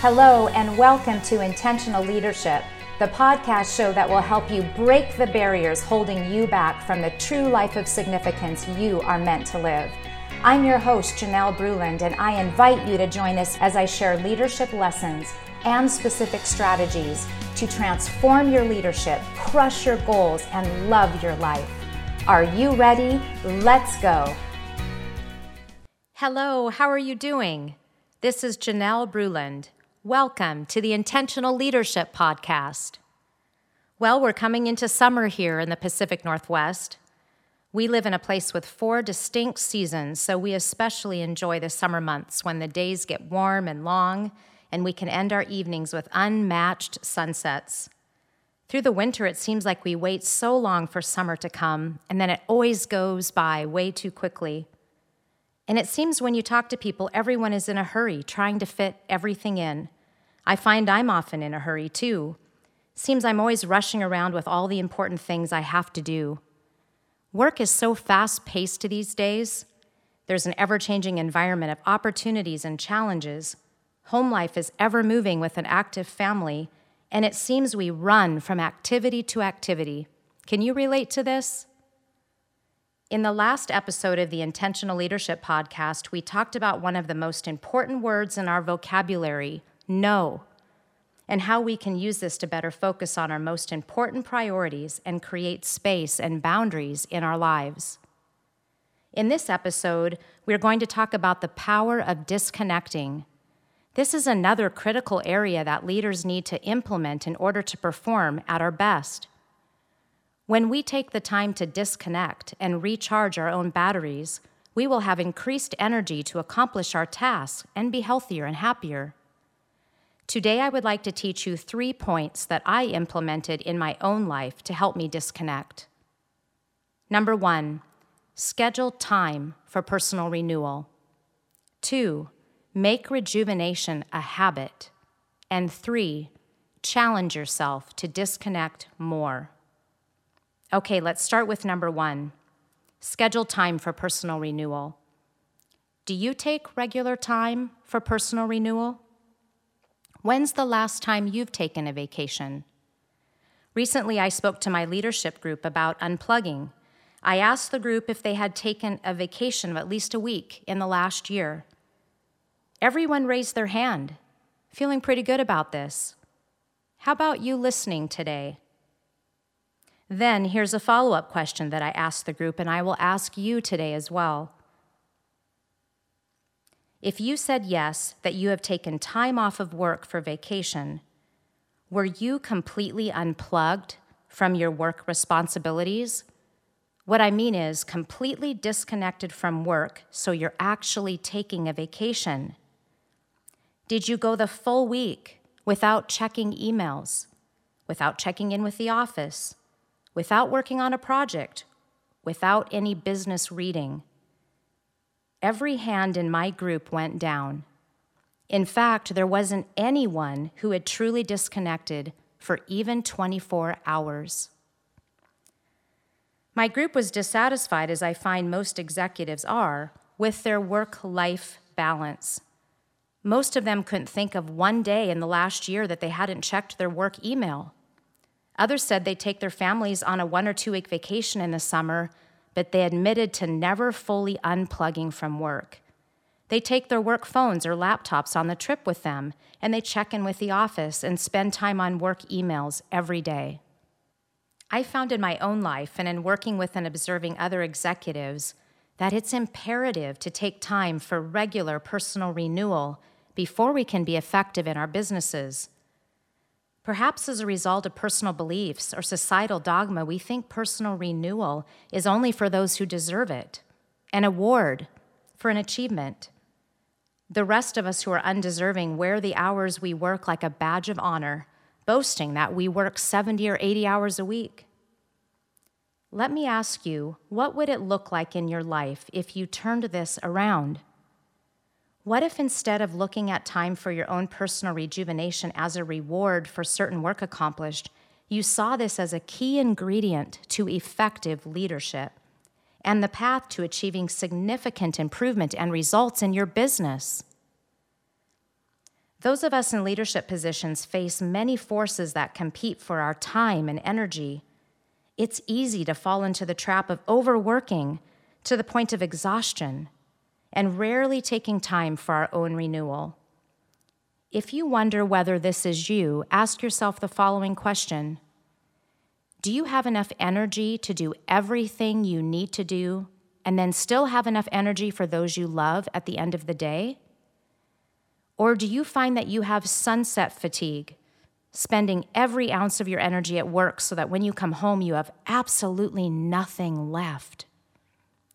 Hello, and welcome to Intentional Leadership, the podcast show that will help you break the barriers holding you back from the true life of significance you are meant to live. I'm your host, Janelle Bruland, and I invite you to join us as I share leadership lessons and specific strategies to transform your leadership, crush your goals, and love your life. Are you ready? Let's go. Hello, how are you doing? This is Janelle Bruland. Welcome to the Intentional Leadership Podcast. Well, we're coming into summer here in the Pacific Northwest. We live in a place with four distinct seasons, so we especially enjoy the summer months when the days get warm and long and we can end our evenings with unmatched sunsets. Through the winter, it seems like we wait so long for summer to come, and then it always goes by way too quickly. And it seems when you talk to people, everyone is in a hurry, trying to fit everything in. I find I'm often in a hurry too. Seems I'm always rushing around with all the important things I have to do. Work is so fast paced these days. There's an ever changing environment of opportunities and challenges. Home life is ever moving with an active family, and it seems we run from activity to activity. Can you relate to this? In the last episode of the Intentional Leadership Podcast, we talked about one of the most important words in our vocabulary no, and how we can use this to better focus on our most important priorities and create space and boundaries in our lives. In this episode, we're going to talk about the power of disconnecting this is another critical area that leaders need to implement in order to perform at our best. When we take the time to disconnect and recharge our own batteries, we will have increased energy to accomplish our tasks and be healthier and happier. Today, I would like to teach you three points that I implemented in my own life to help me disconnect. Number one, schedule time for personal renewal. Two, Make rejuvenation a habit. And three, challenge yourself to disconnect more. Okay, let's start with number one schedule time for personal renewal. Do you take regular time for personal renewal? When's the last time you've taken a vacation? Recently, I spoke to my leadership group about unplugging. I asked the group if they had taken a vacation of at least a week in the last year. Everyone raised their hand, feeling pretty good about this. How about you listening today? Then here's a follow up question that I asked the group, and I will ask you today as well. If you said yes, that you have taken time off of work for vacation, were you completely unplugged from your work responsibilities? What I mean is completely disconnected from work, so you're actually taking a vacation. Did you go the full week without checking emails, without checking in with the office, without working on a project, without any business reading? Every hand in my group went down. In fact, there wasn't anyone who had truly disconnected for even 24 hours. My group was dissatisfied, as I find most executives are, with their work life balance. Most of them couldn't think of one day in the last year that they hadn't checked their work email. Others said they'd take their families on a one or two week vacation in the summer, but they admitted to never fully unplugging from work. They take their work phones or laptops on the trip with them, and they check in with the office and spend time on work emails every day. I found in my own life and in working with and observing other executives that it's imperative to take time for regular personal renewal before we can be effective in our businesses. Perhaps as a result of personal beliefs or societal dogma, we think personal renewal is only for those who deserve it, an award for an achievement. The rest of us who are undeserving wear the hours we work like a badge of honor, boasting that we work 70 or 80 hours a week. Let me ask you, what would it look like in your life if you turned this around? What if instead of looking at time for your own personal rejuvenation as a reward for certain work accomplished, you saw this as a key ingredient to effective leadership and the path to achieving significant improvement and results in your business? Those of us in leadership positions face many forces that compete for our time and energy. It's easy to fall into the trap of overworking to the point of exhaustion and rarely taking time for our own renewal. If you wonder whether this is you, ask yourself the following question Do you have enough energy to do everything you need to do and then still have enough energy for those you love at the end of the day? Or do you find that you have sunset fatigue, spending every ounce of your energy at work so that when you come home, you have absolutely nothing left?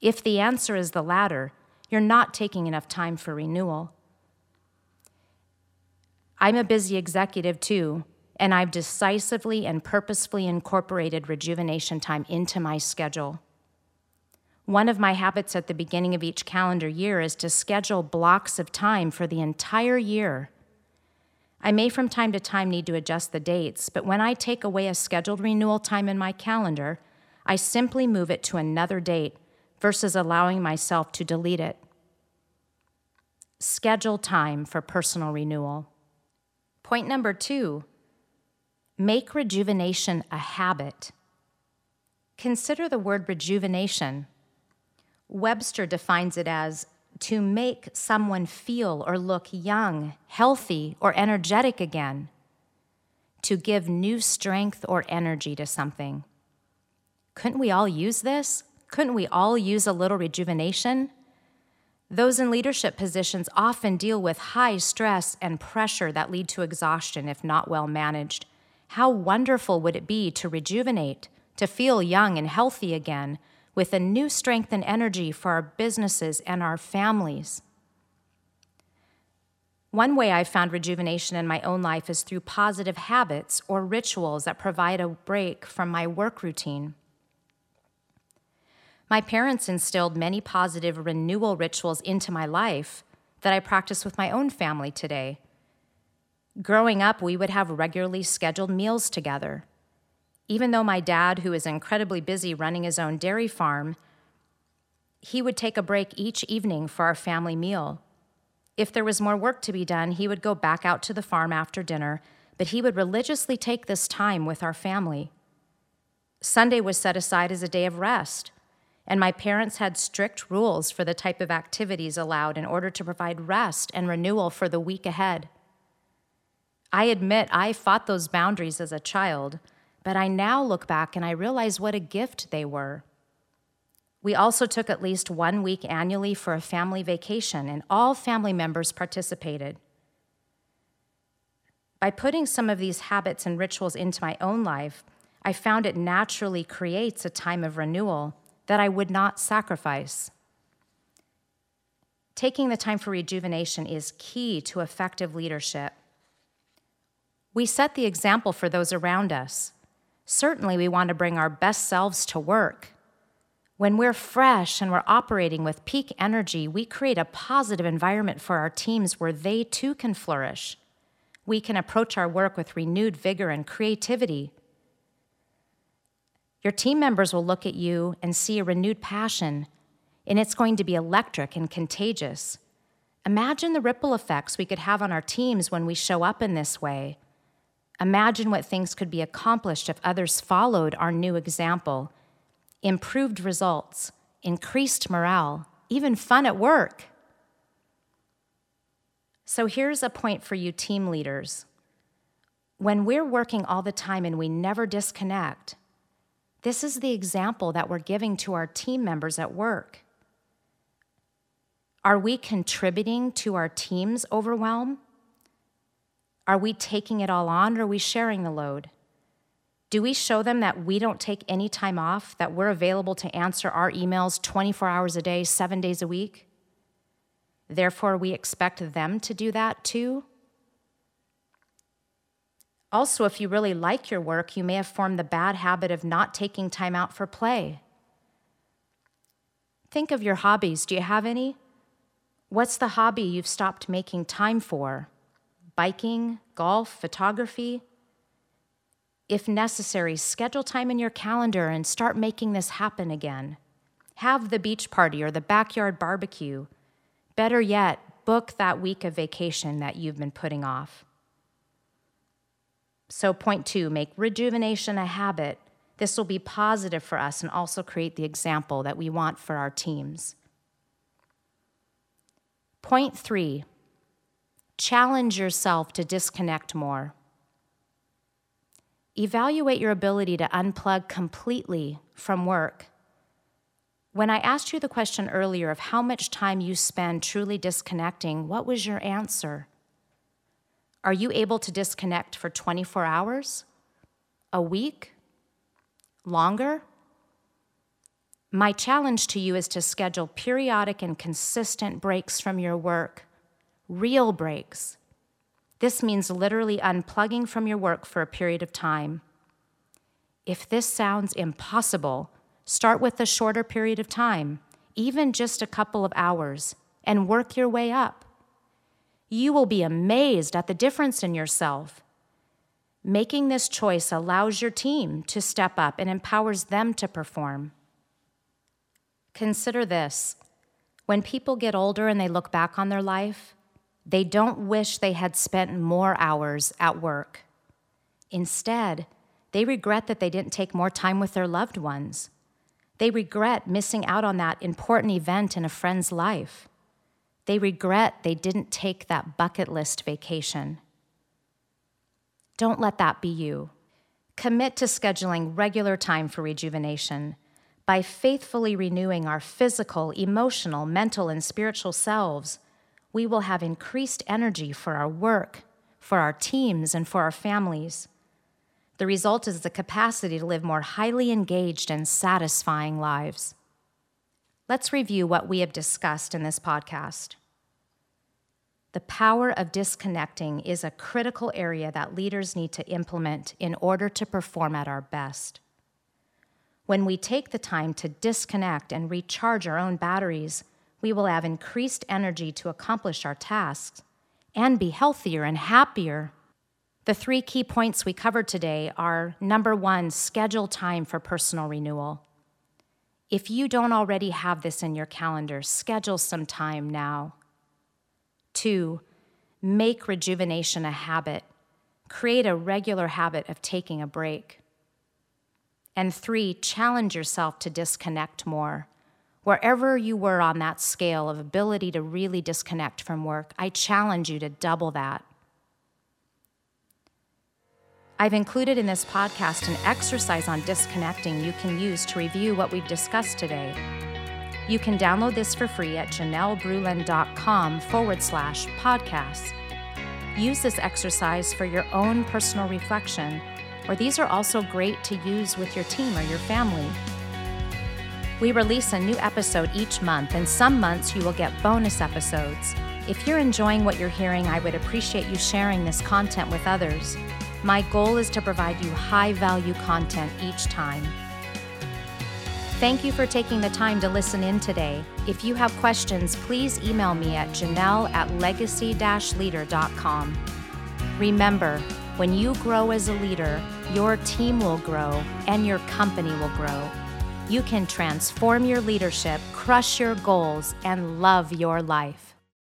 If the answer is the latter, you're not taking enough time for renewal. I'm a busy executive too, and I've decisively and purposefully incorporated rejuvenation time into my schedule. One of my habits at the beginning of each calendar year is to schedule blocks of time for the entire year. I may from time to time need to adjust the dates, but when I take away a scheduled renewal time in my calendar, I simply move it to another date versus allowing myself to delete it. Schedule time for personal renewal. Point number two make rejuvenation a habit. Consider the word rejuvenation. Webster defines it as to make someone feel or look young, healthy, or energetic again, to give new strength or energy to something. Couldn't we all use this? Couldn't we all use a little rejuvenation? Those in leadership positions often deal with high stress and pressure that lead to exhaustion if not well managed. How wonderful would it be to rejuvenate, to feel young and healthy again, with a new strength and energy for our businesses and our families. One way I've found rejuvenation in my own life is through positive habits or rituals that provide a break from my work routine. My parents instilled many positive renewal rituals into my life that I practice with my own family today. Growing up, we would have regularly scheduled meals together. Even though my dad, who is incredibly busy running his own dairy farm, he would take a break each evening for our family meal. If there was more work to be done, he would go back out to the farm after dinner, but he would religiously take this time with our family. Sunday was set aside as a day of rest, and my parents had strict rules for the type of activities allowed in order to provide rest and renewal for the week ahead. I admit I fought those boundaries as a child but I now look back and I realize what a gift they were. We also took at least one week annually for a family vacation, and all family members participated. By putting some of these habits and rituals into my own life, I found it naturally creates a time of renewal that I would not sacrifice. Taking the time for rejuvenation is key to effective leadership. We set the example for those around us. Certainly, we want to bring our best selves to work. When we're fresh and we're operating with peak energy, we create a positive environment for our teams where they too can flourish. We can approach our work with renewed vigor and creativity. Your team members will look at you and see a renewed passion, and it's going to be electric and contagious. Imagine the ripple effects we could have on our teams when we show up in this way Imagine what things could be accomplished if others followed our new example. Improved results, increased morale, even fun at work. So here's a point for you, team leaders. When we're working all the time and we never disconnect, this is the example that we're giving to our team members at work. Are we contributing to our team's overwhelm? Are we taking it all on or are we sharing the load? Do we show them that we don't take any time off, that we're available to answer our emails 24 hours a day, seven days a week? Therefore, we expect them to do that too? Also, if you really like your work, you may have formed the bad habit of not taking time out for play. Think of your hobbies. Do you have any? What's the hobby you've stopped making time for? biking, golf, photography. If necessary, schedule time in your calendar and start making this happen again. Have the beach party or the backyard barbecue. Better yet, book that week of vacation that you've been putting off. So, point two, make rejuvenation a habit. This will be positive for us and also create the example that we want for our teams. Point three, challenge yourself to disconnect more. Evaluate your ability to unplug completely from work. When I asked you the question earlier of how much time you spend truly disconnecting, what was your answer? Are you able to disconnect for 24 hours? A week? Longer? My challenge to you is to schedule periodic and consistent breaks from your work, real breaks. This means literally unplugging from your work for a period of time. If this sounds impossible, start with a shorter period of time, even just a couple of hours, and work your way up. You will be amazed at the difference in yourself. Making this choice allows your team to step up and empowers them to perform. Consider this when people get older and they look back on their life, they don't wish they had spent more hours at work. Instead, they regret that they didn't take more time with their loved ones. They regret missing out on that important event in a friend's life. They regret they didn't take that bucket list vacation. Don't let that be you. Commit to scheduling regular time for rejuvenation by faithfully renewing our physical, emotional, mental, and spiritual selves we will have increased energy for our work, for our teams, and for our families. The result is the capacity to live more highly engaged and satisfying lives. Let's review what we have discussed in this podcast. The power of disconnecting is a critical area that leaders need to implement in order to perform at our best. When we take the time to disconnect and recharge our own batteries, we will have increased energy to accomplish our tasks and be healthier and happier. The three key points we covered today are number one, schedule time for personal renewal. If you don't already have this in your calendar, schedule some time now. Two, make rejuvenation a habit. Create a regular habit of taking a break. And three, challenge yourself to disconnect more. Wherever you were on that scale of ability to really disconnect from work, I challenge you to double that. I've included in this podcast an exercise on disconnecting you can use to review what we've discussed today. You can download this for free at janellebruland.com forward slash podcasts. Use this exercise for your own personal reflection, or these are also great to use with your team or your family. We release a new episode each month, and some months you will get bonus episodes. If you're enjoying what you're hearing, I would appreciate you sharing this content with others. My goal is to provide you high value content each time. Thank you for taking the time to listen in today. If you have questions, please email me at janelle at legacy leader.com. Remember, when you grow as a leader, your team will grow and your company will grow you can transform your leadership, crush your goals, and love your life.